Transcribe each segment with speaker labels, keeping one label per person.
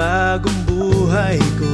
Speaker 1: Bagong buhay ko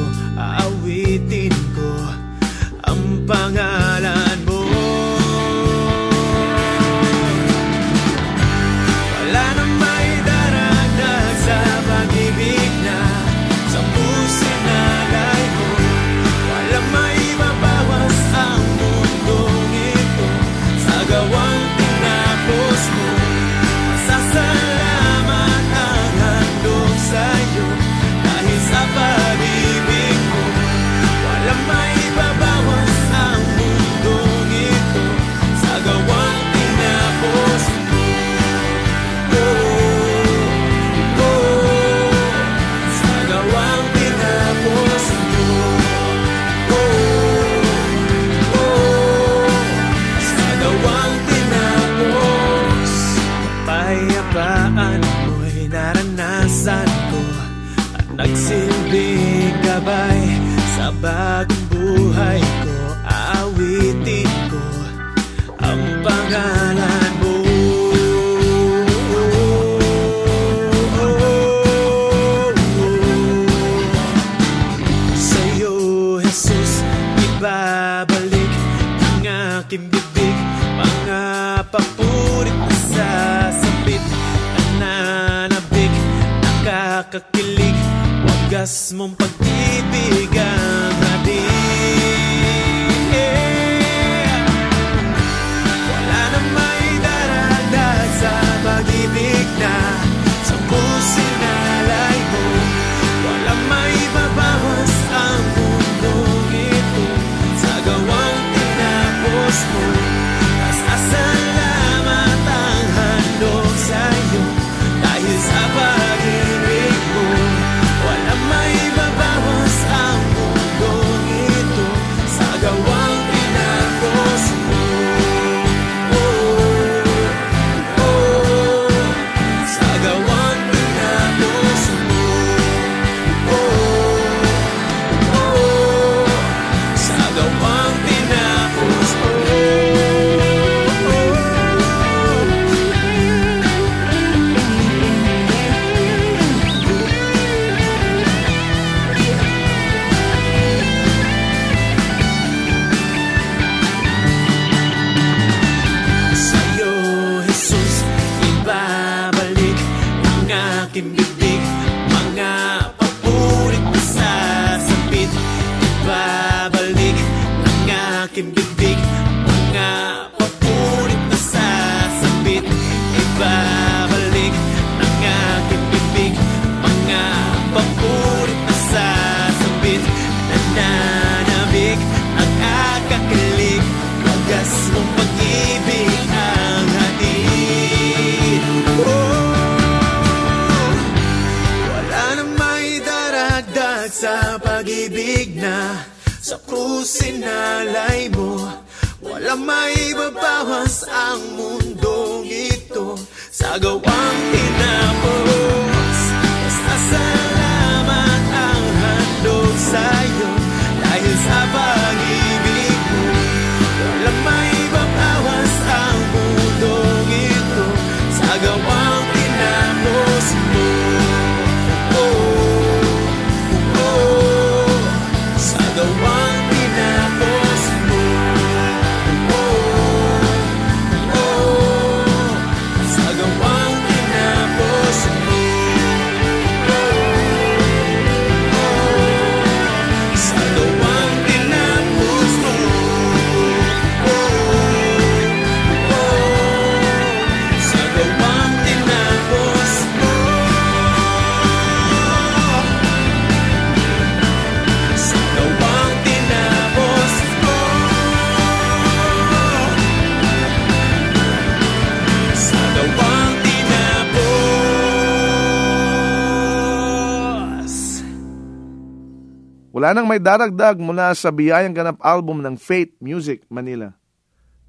Speaker 1: Oras pag Sa pusin alay mo Wala may babawas ang mundong ito. Sa gawang tinapos Basta salamat ang handog sa'yo. Dahil sa pag-ibig Wala
Speaker 2: nang may daragdag mula sa Biyayang Ganap album ng Faith Music Manila.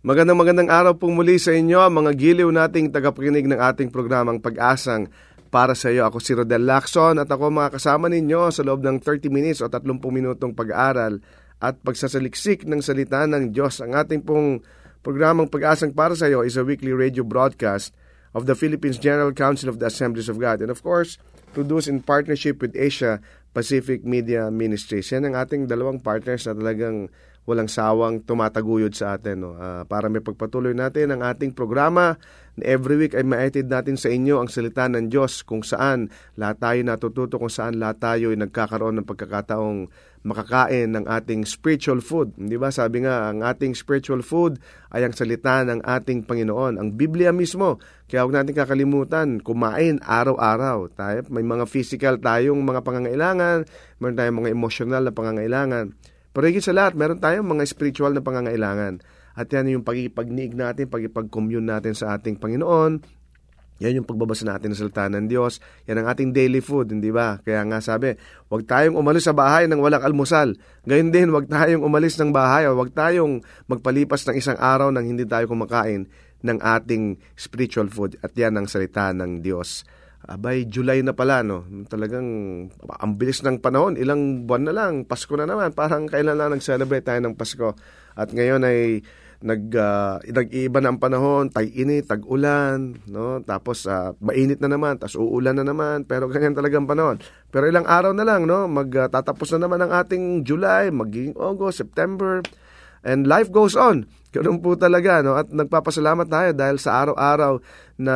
Speaker 2: Magandang magandang araw pong muli sa inyo, mga giliw nating tagapakinig ng ating programang Pag-asang para sa iyo. Ako si Rodel Lacson at ako mga kasama ninyo sa loob ng 30 minutes o 30 minutong pag-aaral at pagsasaliksik ng salita ng Diyos. Ang ating pong programang Pag-asang para sa iyo is a weekly radio broadcast of the Philippines General Council of the Assemblies of God. And of course, produced in partnership with Asia Pacific Media Ministries. Yan ang ating dalawang partners na talagang walang sawang tumataguyod sa atin. No? Uh, para may pagpatuloy natin ang ating programa every week ay maitid natin sa inyo ang salita ng Diyos kung saan lahat tayo natututo, kung saan lahat tayo ay nagkakaroon ng pagkakataong makakain ng ating spiritual food. Di ba? Sabi nga, ang ating spiritual food ay ang salita ng ating Panginoon. Ang Biblia mismo. Kaya huwag natin kakalimutan, kumain araw-araw. Tayo, may mga physical tayong mga pangangailangan, meron tayong mga emotional na pangangailangan. Pero higit sa lahat, meron tayong mga spiritual na pangangailangan. At yan yung pagipagniig natin, pagipag-commune natin sa ating Panginoon, yan yung pagbabasa natin ng salita ng Diyos. Yan ang ating daily food, hindi ba? Kaya nga sabi, huwag tayong umalis sa bahay ng walang almusal. Gayun din, huwag tayong umalis ng bahay o huwag tayong magpalipas ng isang araw nang hindi tayo kumakain ng ating spiritual food. At yan ang salita ng Diyos. Abay, July na pala, no? Talagang ang bilis ng panahon. Ilang buwan na lang, Pasko na naman. Parang kailan lang nag-celebrate tayo ng Pasko. At ngayon ay nag uh, nag-iiba na ang panahon, tag-init, tag-ulan, no? Tapos uh, mainit na naman, tapos uulan na naman, pero ganyan talaga ang panahon. Pero ilang araw na lang, no? Magtatapos uh, na naman ang ating July, magiging August, September, and life goes on. Ganun po talaga, no? At nagpapasalamat tayo dahil sa araw-araw na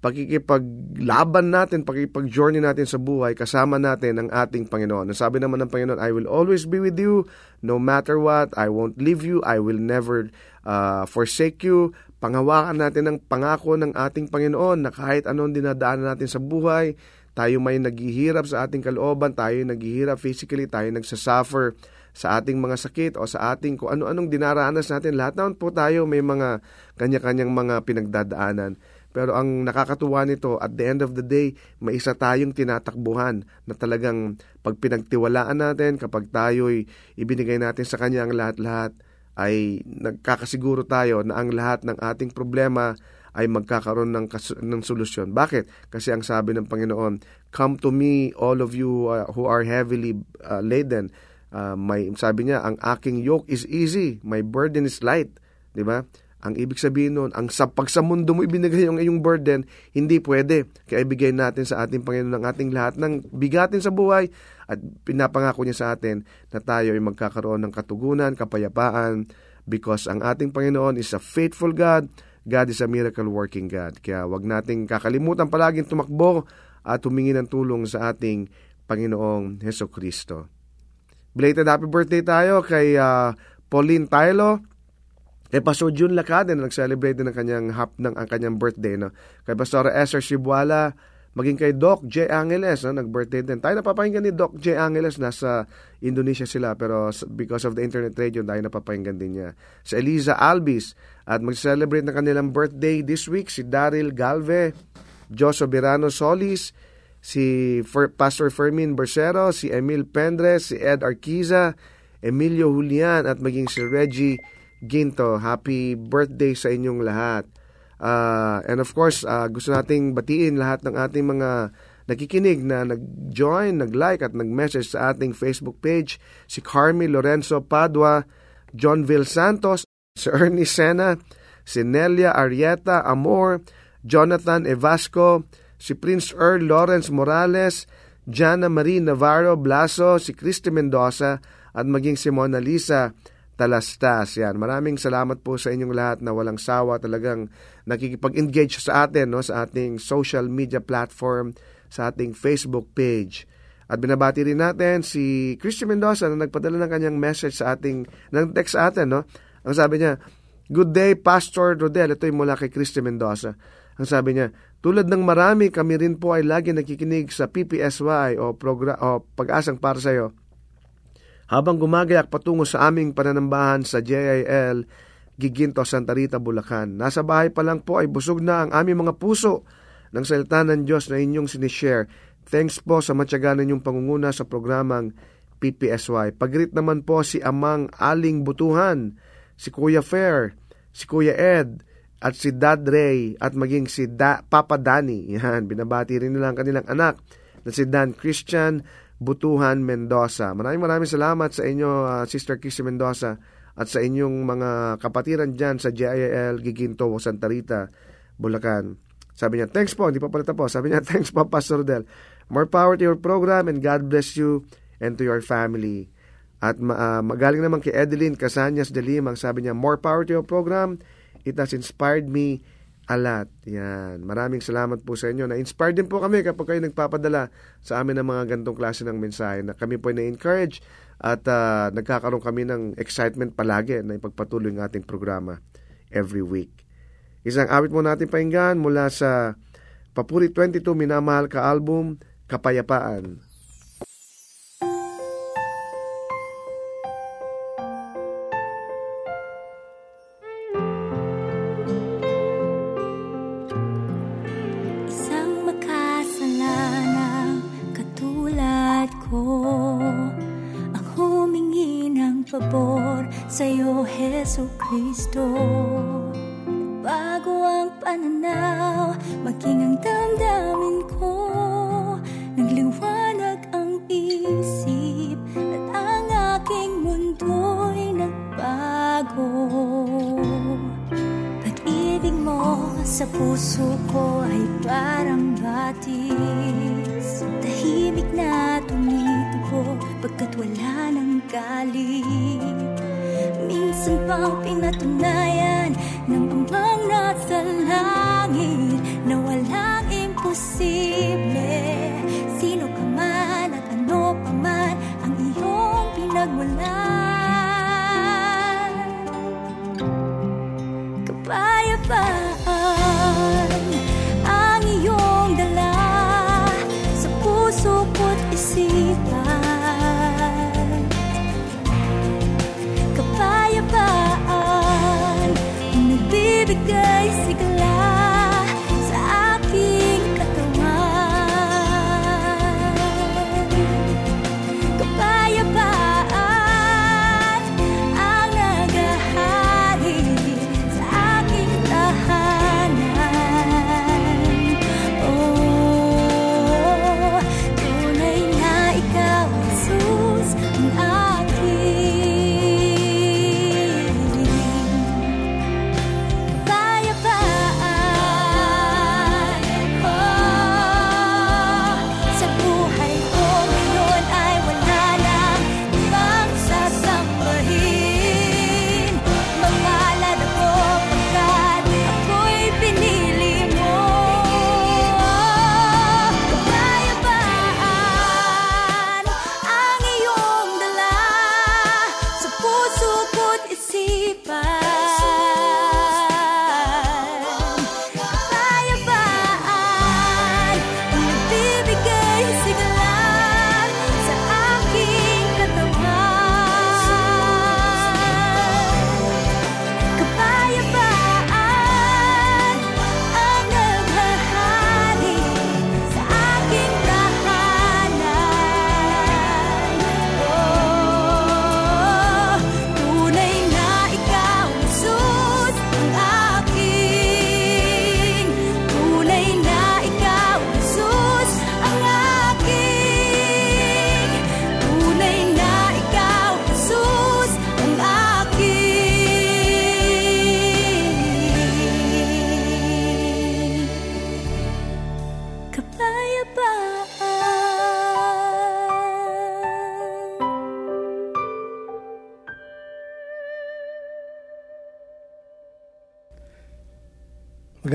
Speaker 2: pakikipaglaban natin, pakikipag-journey natin sa buhay, kasama natin ang ating Panginoon. Ang sabi naman ng Panginoon, I will always be with you, no matter what, I won't leave you, I will never uh, forsake you. Pangawakan natin ang pangako ng ating Panginoon na kahit anong dinadaanan natin sa buhay, tayo may naghihirap sa ating kalooban, tayo naghihirap physically, tayo nagsasuffer sa ating mga sakit o sa ating kung ano-anong dinaranas natin. Lahat naman po tayo may mga kanya-kanyang mga pinagdadaanan. Pero ang nakakatuwa nito, at the end of the day, may isa tayong tinatakbuhan na talagang pag pinagtiwalaan natin, kapag tayo'y ibinigay natin sa Kanya ang lahat-lahat, ay nagkakasiguro tayo na ang lahat ng ating problema ay magkakaroon ng, kas- ng solusyon. Bakit? Kasi ang sabi ng Panginoon, Come to me, all of you uh, who are heavily uh, laden. Uh, may, sabi niya, ang aking yoke is easy, my burden is light. Di ba? Ang ibig sabihin nun, ang sa, pag mo ibinigay yung iyong burden, hindi pwede. Kaya ibigay natin sa ating Panginoon ng ating lahat ng bigatin sa buhay at pinapangako niya sa atin na tayo ay magkakaroon ng katugunan, kapayapaan, because ang ating Panginoon is a faithful God, God is a miracle working God. Kaya wag nating kakalimutan palaging tumakbo at humingi ng tulong sa ating Panginoong Heso Kristo. Belated happy birthday tayo kay uh, Pauline Tylo, Kay Pastor June Lacade na nag-celebrate ng kanyang hap ng ang kanyang birthday. No? Kay Pastor Esther Shibuala, maging kay Doc J. Angeles, no? nag-birthday din. Tayo napapakinggan ni Doc J. Angeles, nasa Indonesia sila, pero because of the internet radio, tayo napapakinggan din niya. Sa Eliza Albis, at mag-celebrate ng kanilang birthday this week, si Daryl Galve, Joso Birano Solis, si Pastor Fermin Bersero, si Emil Pendres, si Ed Arquiza, Emilio Julian, at maging si Reggie Ginto. Happy birthday sa inyong lahat. Uh, and of course, uh, gusto nating batiin lahat ng ating mga nakikinig na nag-join, nag-like at nag-message sa ating Facebook page. Si Carmi Lorenzo Padua, John Vil Santos, si Ernie Sena, si Nelia Arieta Amor, Jonathan Evasco, si Prince Earl Lawrence Morales, Jana Marie Navarro Blaso, si Christy Mendoza, at maging si Mona Lisa talastas. Yan. Maraming salamat po sa inyong lahat na walang sawa talagang nakikipag-engage sa atin no, sa ating social media platform, sa ating Facebook page. At binabati rin natin si Christian Mendoza na nagpadala ng kanyang message sa ating, ng text sa atin. No? Ang sabi niya, Good day, Pastor Rodel. Ito yung mula kay Christian Mendoza. Ang sabi niya, tulad ng marami, kami rin po ay lagi nakikinig sa PPSY o, program, o pag-asang para sa iyo habang gumagayak patungo sa aming pananambahan sa JIL Giginto, Santa Rita, Bulacan. Nasa bahay pa lang po ay busog na ang aming mga puso ng salita ng Diyos na inyong sinishare. Thanks po sa matyaga ninyong pangunguna sa programang PPSY. Pagrit naman po si Amang Aling Butuhan, si Kuya Fair, si Kuya Ed, at si Dad Ray, at maging si da, Papa Danny. Yan, binabati rin nila ang kanilang anak na si Dan Christian Butuhan Mendoza. Maraming maraming salamat sa inyo, uh, Sister Kissy Mendoza, at sa inyong mga kapatiran dyan sa JIL Giginto, Santa Rita, Bulacan. Sabi niya, thanks po, hindi pa pala tapos. Sabi niya, thanks po, Pastor Del. More power to your program and God bless you and to your family. At uh, magaling naman kay Edeline Casanyas de Limang, sabi niya, more power to your program. It has inspired me a. Yan. Maraming salamat po sa inyo. Na-inspired din po kami kapag kayo nagpapadala sa amin ng mga gantong klase ng mensahe na kami po na-encourage at uh, nagkakaroon kami ng excitement palagi na ipagpatuloy ng ating programa every week. Isang awit mo natin painggan mula sa Papuri 22 Minamahal Ka Album, Kapayapaan.
Speaker 3: Minsan pang pinatunayan ng amang nasa langit Na walang imposible. Sino ka man at ano pa man ang iyong pinagmulan. Kapayapaan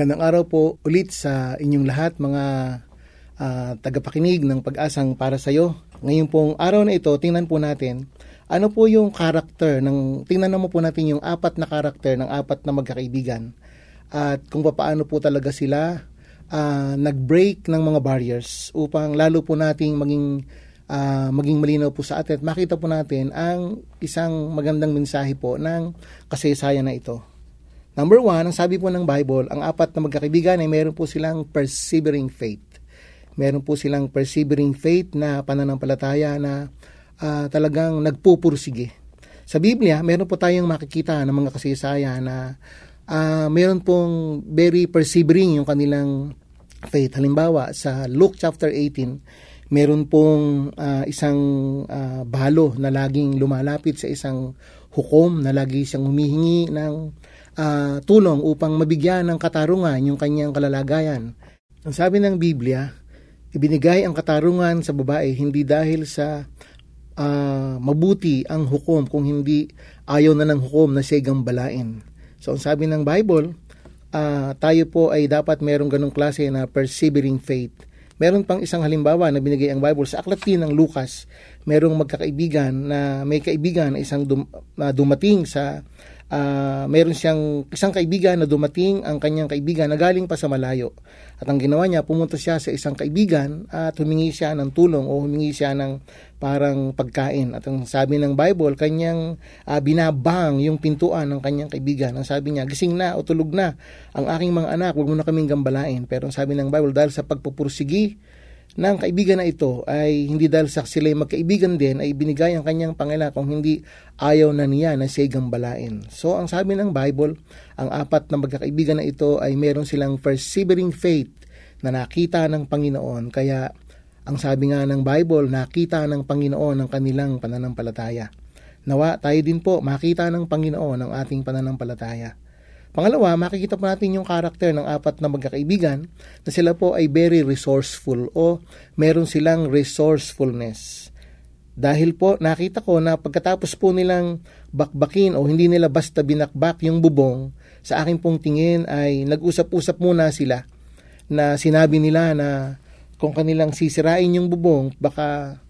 Speaker 4: Magandang araw po ulit sa inyong lahat mga ah, tagapakinig ng pag-asang para sa iyo. Ngayon pong araw na ito, tingnan po natin ano po yung karakter ng tingnan naman po natin yung apat na karakter ng apat na magkakaibigan at kung paano po talaga sila ah, nag-break ng mga barriers upang lalo po nating maging ah, maging malinaw po sa atin at makita po natin ang isang magandang mensahe po ng kasaysayan na ito. Number one, ang sabi po ng Bible, ang apat na magkakaibigan ay meron po silang persevering faith. Meron po silang persevering faith na pananampalataya na ah, talagang nagpupursige. Sa Biblia, meron po tayong makikita ng mga kasaysayan na ah, meron pong very persevering yung kanilang faith. Halimbawa, sa Luke chapter 18, meron pong ah, isang ah, balo na laging lumalapit sa isang hukom na lagi siyang humihingi ng ah, tulong upang mabigyan ng katarungan yung kanyang kalalagayan. Ang sabi ng Biblia, ibinigay ang katarungan sa babae hindi dahil sa ah, mabuti ang hukom kung hindi ayaw na ng hukom na siya gambalain. So ang sabi ng Bible, ah, tayo po ay dapat merong ganong klase na persevering faith. Meron pang isang halimbawa na binigay ang Bible sa aklat din ng Lucas. Merong magkakaibigan na may kaibigan na isang dum- na dumating sa ah, meron siyang isang kaibigan na dumating ang kanyang kaibigan na galing pa sa malayo. At ang ginawa niya, pumunta siya sa isang kaibigan at humingi siya ng tulong o humingi siya ng parang pagkain. At ang sabi ng Bible, kanyang ah, binabang yung pintuan ng kanyang kaibigan. Ang sabi niya, gising na o tulog na ang aking mga anak, huwag mo na kaming gambalain. Pero ang sabi ng Bible, dahil sa pagpupursigi ng kaibigan na ito ay hindi dahil sa sila ay magkaibigan din ay binigay ang kanyang pangila kung hindi ayaw na niya na siya gambalain. So ang sabi ng Bible, ang apat na magkakaibigan na ito ay meron silang persevering faith na nakita ng Panginoon. Kaya ang sabi nga ng Bible, nakita ng Panginoon ang kanilang pananampalataya. Nawa tayo din po makita ng Panginoon ang ating pananampalataya. Pangalawa, makikita po natin yung karakter ng apat na magkakaibigan na sila po ay very resourceful o meron silang resourcefulness. Dahil po nakita ko na pagkatapos po nilang bakbakin o hindi nila basta binakbak yung bubong, sa aking pong tingin ay nag-usap-usap muna sila na sinabi nila na kung kanilang sisirain yung bubong, baka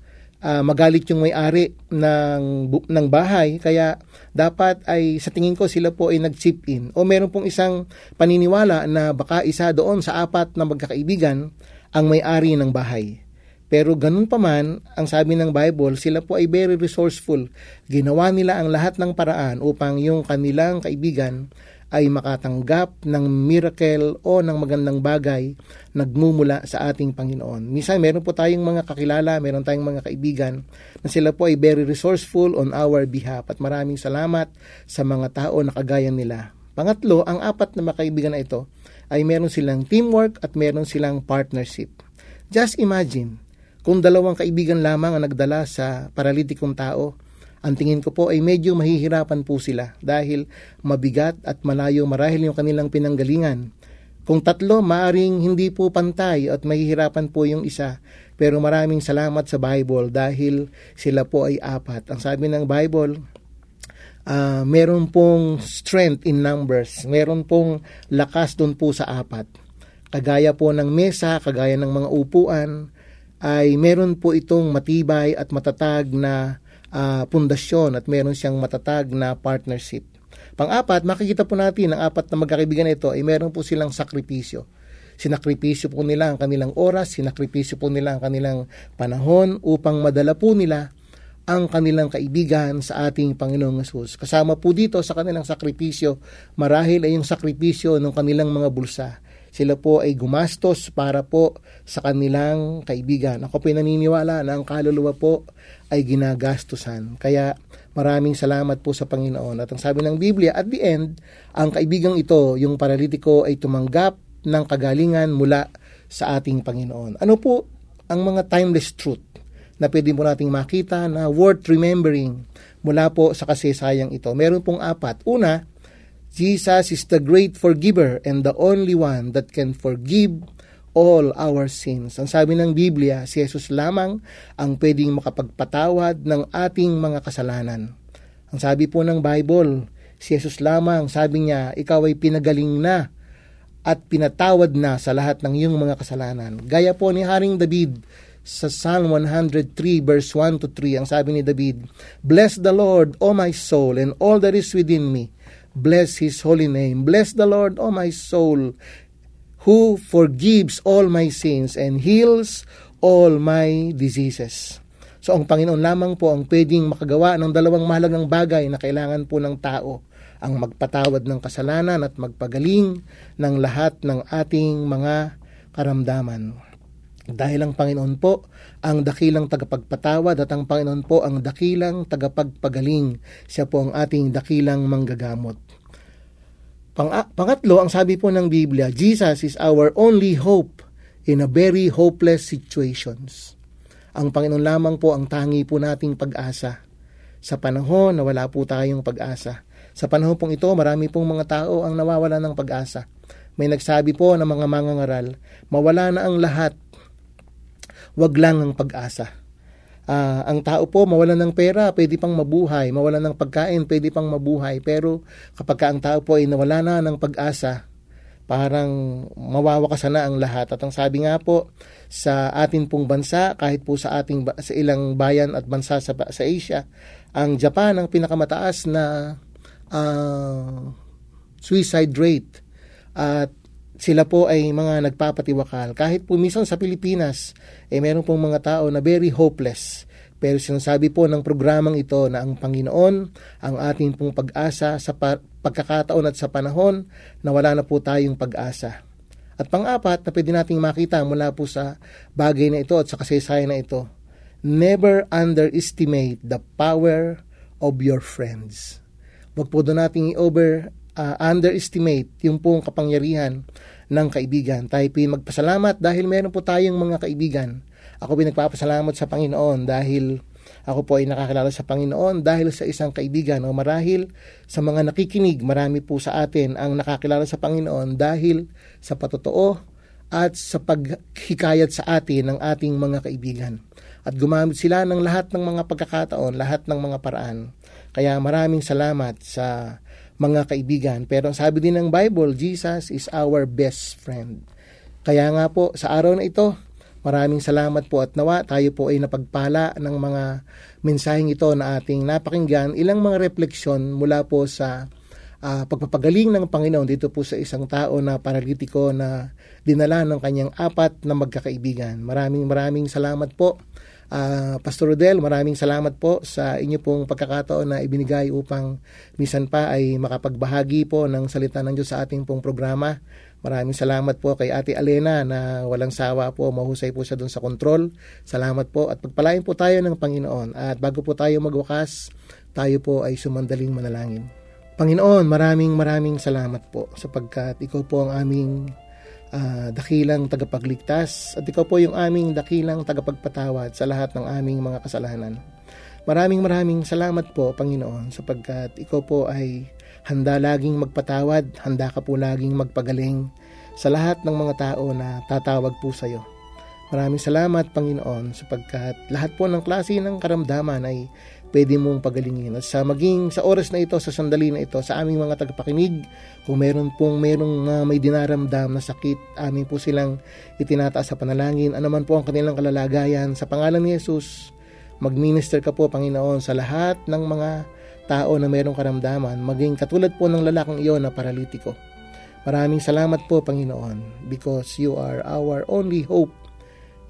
Speaker 4: ah, magalit yung may-ari ng, ng bahay. Kaya dapat ay sa tingin ko sila po ay nag-chip in. O meron pong isang paniniwala na baka isa doon sa apat na magkakaibigan ang may-ari ng bahay. Pero ganun pa man, ang sabi ng Bible, sila po ay very resourceful. Ginawa nila ang lahat ng paraan upang yung kanilang kaibigan ay makatanggap ng miracle o ng magandang bagay nagmumula sa ating Panginoon. Minsan meron po tayong mga kakilala, meron tayong mga kaibigan na sila po ay very resourceful on our behalf at maraming salamat sa mga tao na kagaya nila. Pangatlo, ang apat na makaibigan na ito ay meron silang teamwork at meron silang partnership. Just imagine, kung dalawang kaibigan lamang ang nagdala sa paralitikong tao, ang tingin ko po ay medyo mahihirapan po sila dahil mabigat at malayo marahil yung kanilang pinanggalingan. Kung tatlo, maaring hindi po pantay at mahihirapan po yung isa. Pero maraming salamat sa Bible dahil sila po ay apat. Ang sabi ng Bible, ah, meron pong strength in numbers. Meron pong lakas doon po sa apat. Kagaya po ng mesa, kagaya ng mga upuan, ay meron po itong matibay at matatag na ah, pundasyon at meron siyang matatag na partnership. Pang-apat, makikita po natin ang apat na magkakaibigan na ito ay meron po silang sakripisyo. Sinakripisyo po nila ang kanilang oras, sinakripisyo po nila ang kanilang panahon upang madala po nila ang kanilang kaibigan sa ating Panginoong Yesus. Kasama po dito sa kanilang sakripisyo, marahil ay yung sakripisyo ng kanilang mga bulsa. Sila po ay gumastos para po sa kanilang kaibigan. Ako po naniniwala na ang kaluluwa po ay ginagastusan. Kaya maraming salamat po sa Panginoon. At ang sabi ng Biblia, at the end, ang kaibigang ito, yung paralitiko ay tumanggap ng kagalingan mula sa ating Panginoon. Ano po ang mga timeless truth na pwede mo nating makita na worth remembering mula po sa kasaysayan ito. Meron pong apat. Una, Jesus is the great forgiver and the only one that can forgive all our sins. Ang sabi ng Biblia, si Jesus lamang ang pwedeng makapagpatawad ng ating mga kasalanan. Ang sabi po ng Bible, si Jesus lamang, sabi niya, ikaw ay pinagaling na at pinatawad na sa lahat ng iyong mga kasalanan. Gaya po ni Haring David sa Psalm 103 verse 1 to 3, ang sabi ni David, Bless the Lord, O my soul, and all that is within me. Bless His holy name. Bless the Lord, O my soul, who forgives all my sins and heals all my diseases. So ang Panginoon lamang po ang pwedeng makagawa ng dalawang mahalagang bagay na kailangan po ng tao ang magpatawad ng kasalanan at magpagaling ng lahat ng ating mga karamdaman. Dahil ang Panginoon po ang dakilang tagapagpatawad at ang Panginoon po ang dakilang tagapagpagaling. Siya po ang ating dakilang manggagamot. Pang pangatlo, ang sabi po ng Biblia, Jesus is our only hope in a very hopeless situations. Ang Panginoon lamang po ang tangi po nating pag-asa. Sa panahon na wala po tayong pag-asa. Sa panahon pong ito, marami pong mga tao ang nawawala ng pag-asa. May nagsabi po ng mga mangangaral, mawala na ang lahat wag lang ang pag-asa. Uh, ang tao po mawalan ng pera, pwede pang mabuhay, mawalan ng pagkain, pwede pang mabuhay. Pero kapag ka ang tao po ay nawala na ng pag-asa, parang mawawakasan na ang lahat. At ang sabi nga po sa atin pong bansa, kahit po sa ating sa ilang bayan at bansa sa, sa Asia, ang Japan ang pinakamataas na uh, suicide rate at sila po ay mga nagpapatiwakal. Kahit po minsan sa Pilipinas, eh meron pong mga tao na very hopeless. Pero sinasabi po ng programang ito na ang Panginoon ang ating pong pag-asa sa pa- pagkakataon at sa panahon na wala na po tayong pag-asa. At pang-apat na pwede nating makita mula po sa bagay na ito at sa kasaysayan na ito, never underestimate the power of your friends. Huwag po doon nating i-over uh, underestimate yung pong kapangyarihan ng kaibigan. Tayo po magpasalamat dahil meron po tayong mga kaibigan. Ako po nagpapasalamat sa Panginoon dahil ako po ay nakakilala sa Panginoon dahil sa isang kaibigan o marahil sa mga nakikinig, marami po sa atin ang nakakilala sa Panginoon dahil sa patotoo at sa paghikayat sa atin ng ating mga kaibigan. At gumamit sila ng lahat ng mga pagkakataon, lahat ng mga paraan. Kaya maraming salamat sa mga kaibigan. Pero sabi din ng Bible, Jesus is our best friend. Kaya nga po, sa araw na ito, maraming salamat po at nawa tayo po ay napagpala ng mga mensaheng ito na ating napakinggan. Ilang mga refleksyon mula po sa uh, pagpapagaling ng Panginoon dito po sa isang tao na paralitiko na dinala ng kanyang apat na magkakaibigan. Maraming maraming salamat po Uh, Pastor Rodel, maraming salamat po sa inyo pong pagkakataon na ibinigay upang misan pa ay makapagbahagi po ng salita ng Diyos sa ating pong programa. Maraming salamat po kay Ate Alena na walang sawa po, mahusay po siya doon sa kontrol. Salamat po at pagpalain po tayo ng Panginoon. At bago po tayo magwakas, tayo po ay sumandaling manalangin. Panginoon, maraming maraming salamat po sapagkat ikaw po ang aming uh, dakilang tagapagligtas at ikaw po yung aming dakilang tagapagpatawad sa lahat ng aming mga kasalanan. Maraming maraming salamat po, Panginoon, sapagkat ikaw po ay handa laging magpatawad, handa ka po laging magpagaling sa lahat ng mga tao na tatawag po sa iyo. Maraming salamat, Panginoon, sapagkat lahat po ng klase ng karamdaman ay pwede mong pagalingin. At sa maging sa oras na ito, sa sandali na ito, sa aming mga tagapakinig, kung meron pong merong uh, may dinaramdam na sakit, amin po silang itinataas sa panalangin. Ano man po ang kanilang kalalagayan, sa pangalan ni Jesus, magminister ka po, Panginoon, sa lahat ng mga tao na merong karamdaman, maging katulad po ng lalaking iyon na paralitiko. Maraming salamat po, Panginoon, because you are our only hope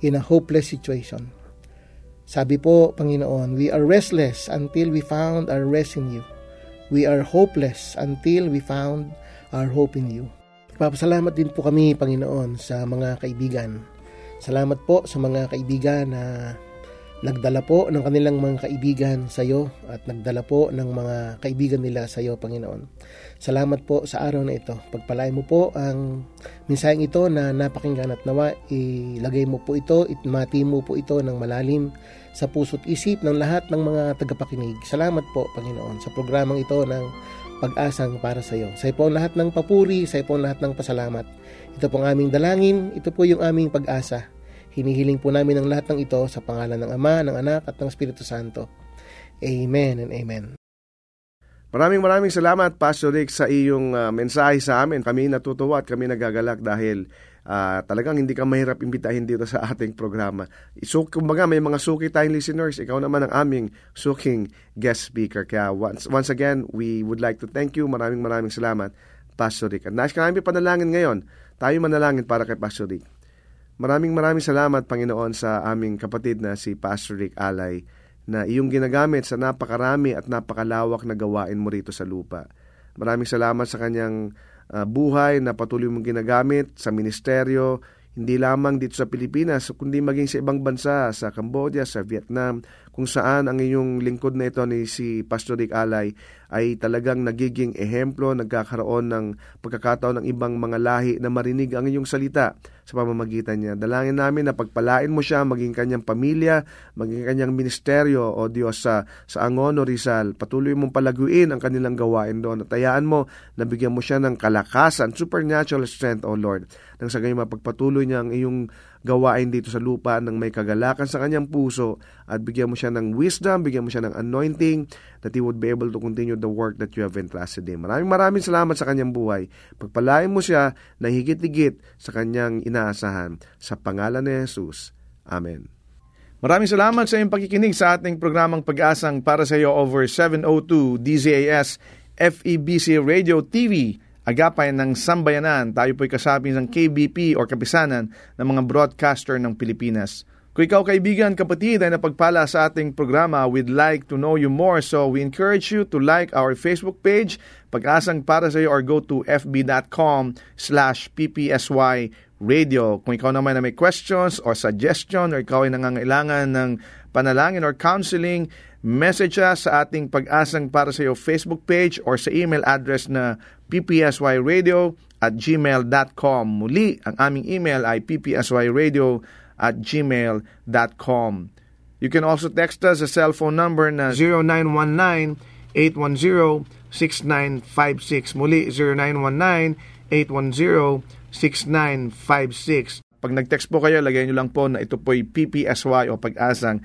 Speaker 4: in a hopeless situation. Sabi po, Panginoon, we are restless until we found our rest in you. We are hopeless until we found our hope in you. Papasalamat din po kami, Panginoon, sa mga kaibigan. Salamat po sa mga kaibigan na nagdala po ng kanilang mga kaibigan sa iyo at nagdala po ng mga kaibigan nila sa iyo, Panginoon. Salamat po sa araw na ito. Pagpalain mo po ang mensaheng ito na napakinggan at nawa, ilagay mo po ito, itmati mo po ito ng malalim sa puso't isip ng lahat ng mga tagapakinig. Salamat po, Panginoon, sa programang ito ng pag-asang para sa iyo. Sa po ang lahat ng papuri, sa po ang lahat ng pasalamat. Ito po ang aming dalangin, ito po yung aming pag-asa Hinihiling po namin ang lahat ng ito sa pangalan ng Ama, ng Anak at ng Espiritu Santo. Amen and Amen.
Speaker 2: Maraming maraming salamat Pastor Rick sa iyong uh, mensahe sa amin. Kami natutuwa at kami nagagalak dahil uh, talagang hindi ka mahirap imbitahin dito sa ating programa. So, kumbaga may mga suki tayong listeners. Ikaw naman ang aming suking guest speaker. Kaya once, once again, we would like to thank you. Maraming maraming salamat Pastor Rick. At nais ka namin panalangin ngayon. Tayo manalangin para kay Pastor Rick. Maraming maraming salamat, Panginoon, sa aming kapatid na si Pastor Rick Alay na iyong ginagamit sa napakarami at napakalawak na gawain mo rito sa lupa. Maraming salamat sa kanyang uh, buhay na patuloy mong ginagamit sa ministeryo, hindi lamang dito sa Pilipinas, kundi maging sa ibang bansa, sa Cambodia, sa Vietnam, kung saan ang inyong lingkod na ito ni si Pastor Rick Alay ay talagang nagiging ehemplo, nagkakaroon ng pagkakataon ng ibang mga lahi na marinig ang inyong salita sa pamamagitan niya. Dalangin namin na pagpalain mo siya, maging kanyang pamilya, maging kanyang ministeryo, o Diyos, sa, sa Angono, Rizal. Patuloy mong palaguin ang kanilang gawain doon. At mo, nabigyan mo siya ng kalakasan, supernatural strength, O Lord. Nang sa ganyan mapagpatuloy niya ang iyong gawain dito sa lupa ng may kagalakan sa kanyang puso at bigyan mo siya ng wisdom, bigyan mo siya ng anointing that he would be able to continue the work that you have entrusted him. Maraming maraming salamat sa kanyang buhay. Pagpalain mo siya na higit-higit sa kanyang inaasahan. Sa pangalan ni Jesus. Amen.
Speaker 5: Maraming salamat sa iyong pakikinig sa ating programang Pag-asang para sa iyo over 702 DZAS FEBC Radio TV agapay ng sambayanan, tayo po'y kasabi ng KBP or kapisanan ng mga broadcaster ng Pilipinas. Kung ikaw kaibigan, kapatid ay napagpala sa ating programa, we'd like to know you more. So we encourage you to like our Facebook page, Pag-asang para sa iyo or go to fb.com slash ppsy radio. Kung ikaw naman na may questions or suggestion or ikaw ay nangangailangan ng panalangin or counseling, message us sa ating Pag-asang para sa iyo Facebook page or sa email address na ppsyradio at gmail.com. Muli, ang aming email ay ppsyradio at gmail.com. You can also text us sa cellphone number na 0919-810-6956. Muli, 0919-810-6956. Pag nag-text po kayo, lagay nyo lang po na ito po'y PPSY o pag-asang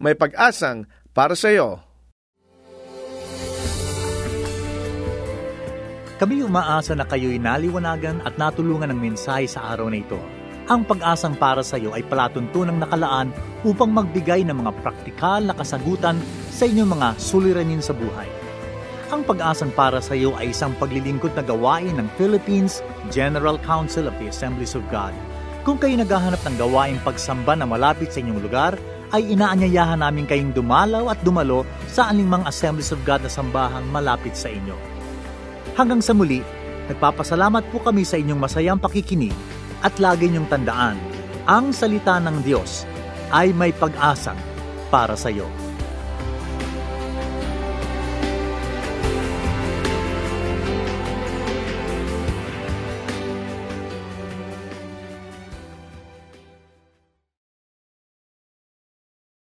Speaker 5: may pag-asang para sa iyo.
Speaker 6: Kami umaasa na kayo'y naliwanagan at natulungan ng mensahe sa araw na ito. Ang pag-asang para sa iyo ay palatuntunang nakalaan upang magbigay ng mga praktikal na kasagutan sa inyong mga suliranin sa buhay. Ang pag-asang para sa iyo ay isang paglilingkod na gawain ng Philippines General Council of the Assemblies of God. Kung kayo naghahanap ng gawaing pagsamba na malapit sa inyong lugar, ay inaanyayahan namin kayong dumalaw at dumalo sa aningmang Assemblies of God na sambahang malapit sa inyo. Hanggang sa muli, nagpapasalamat po kami sa inyong masayang pakikinig at lagi niyong tandaan, ang salita ng Diyos ay may pag-asang para sa iyo.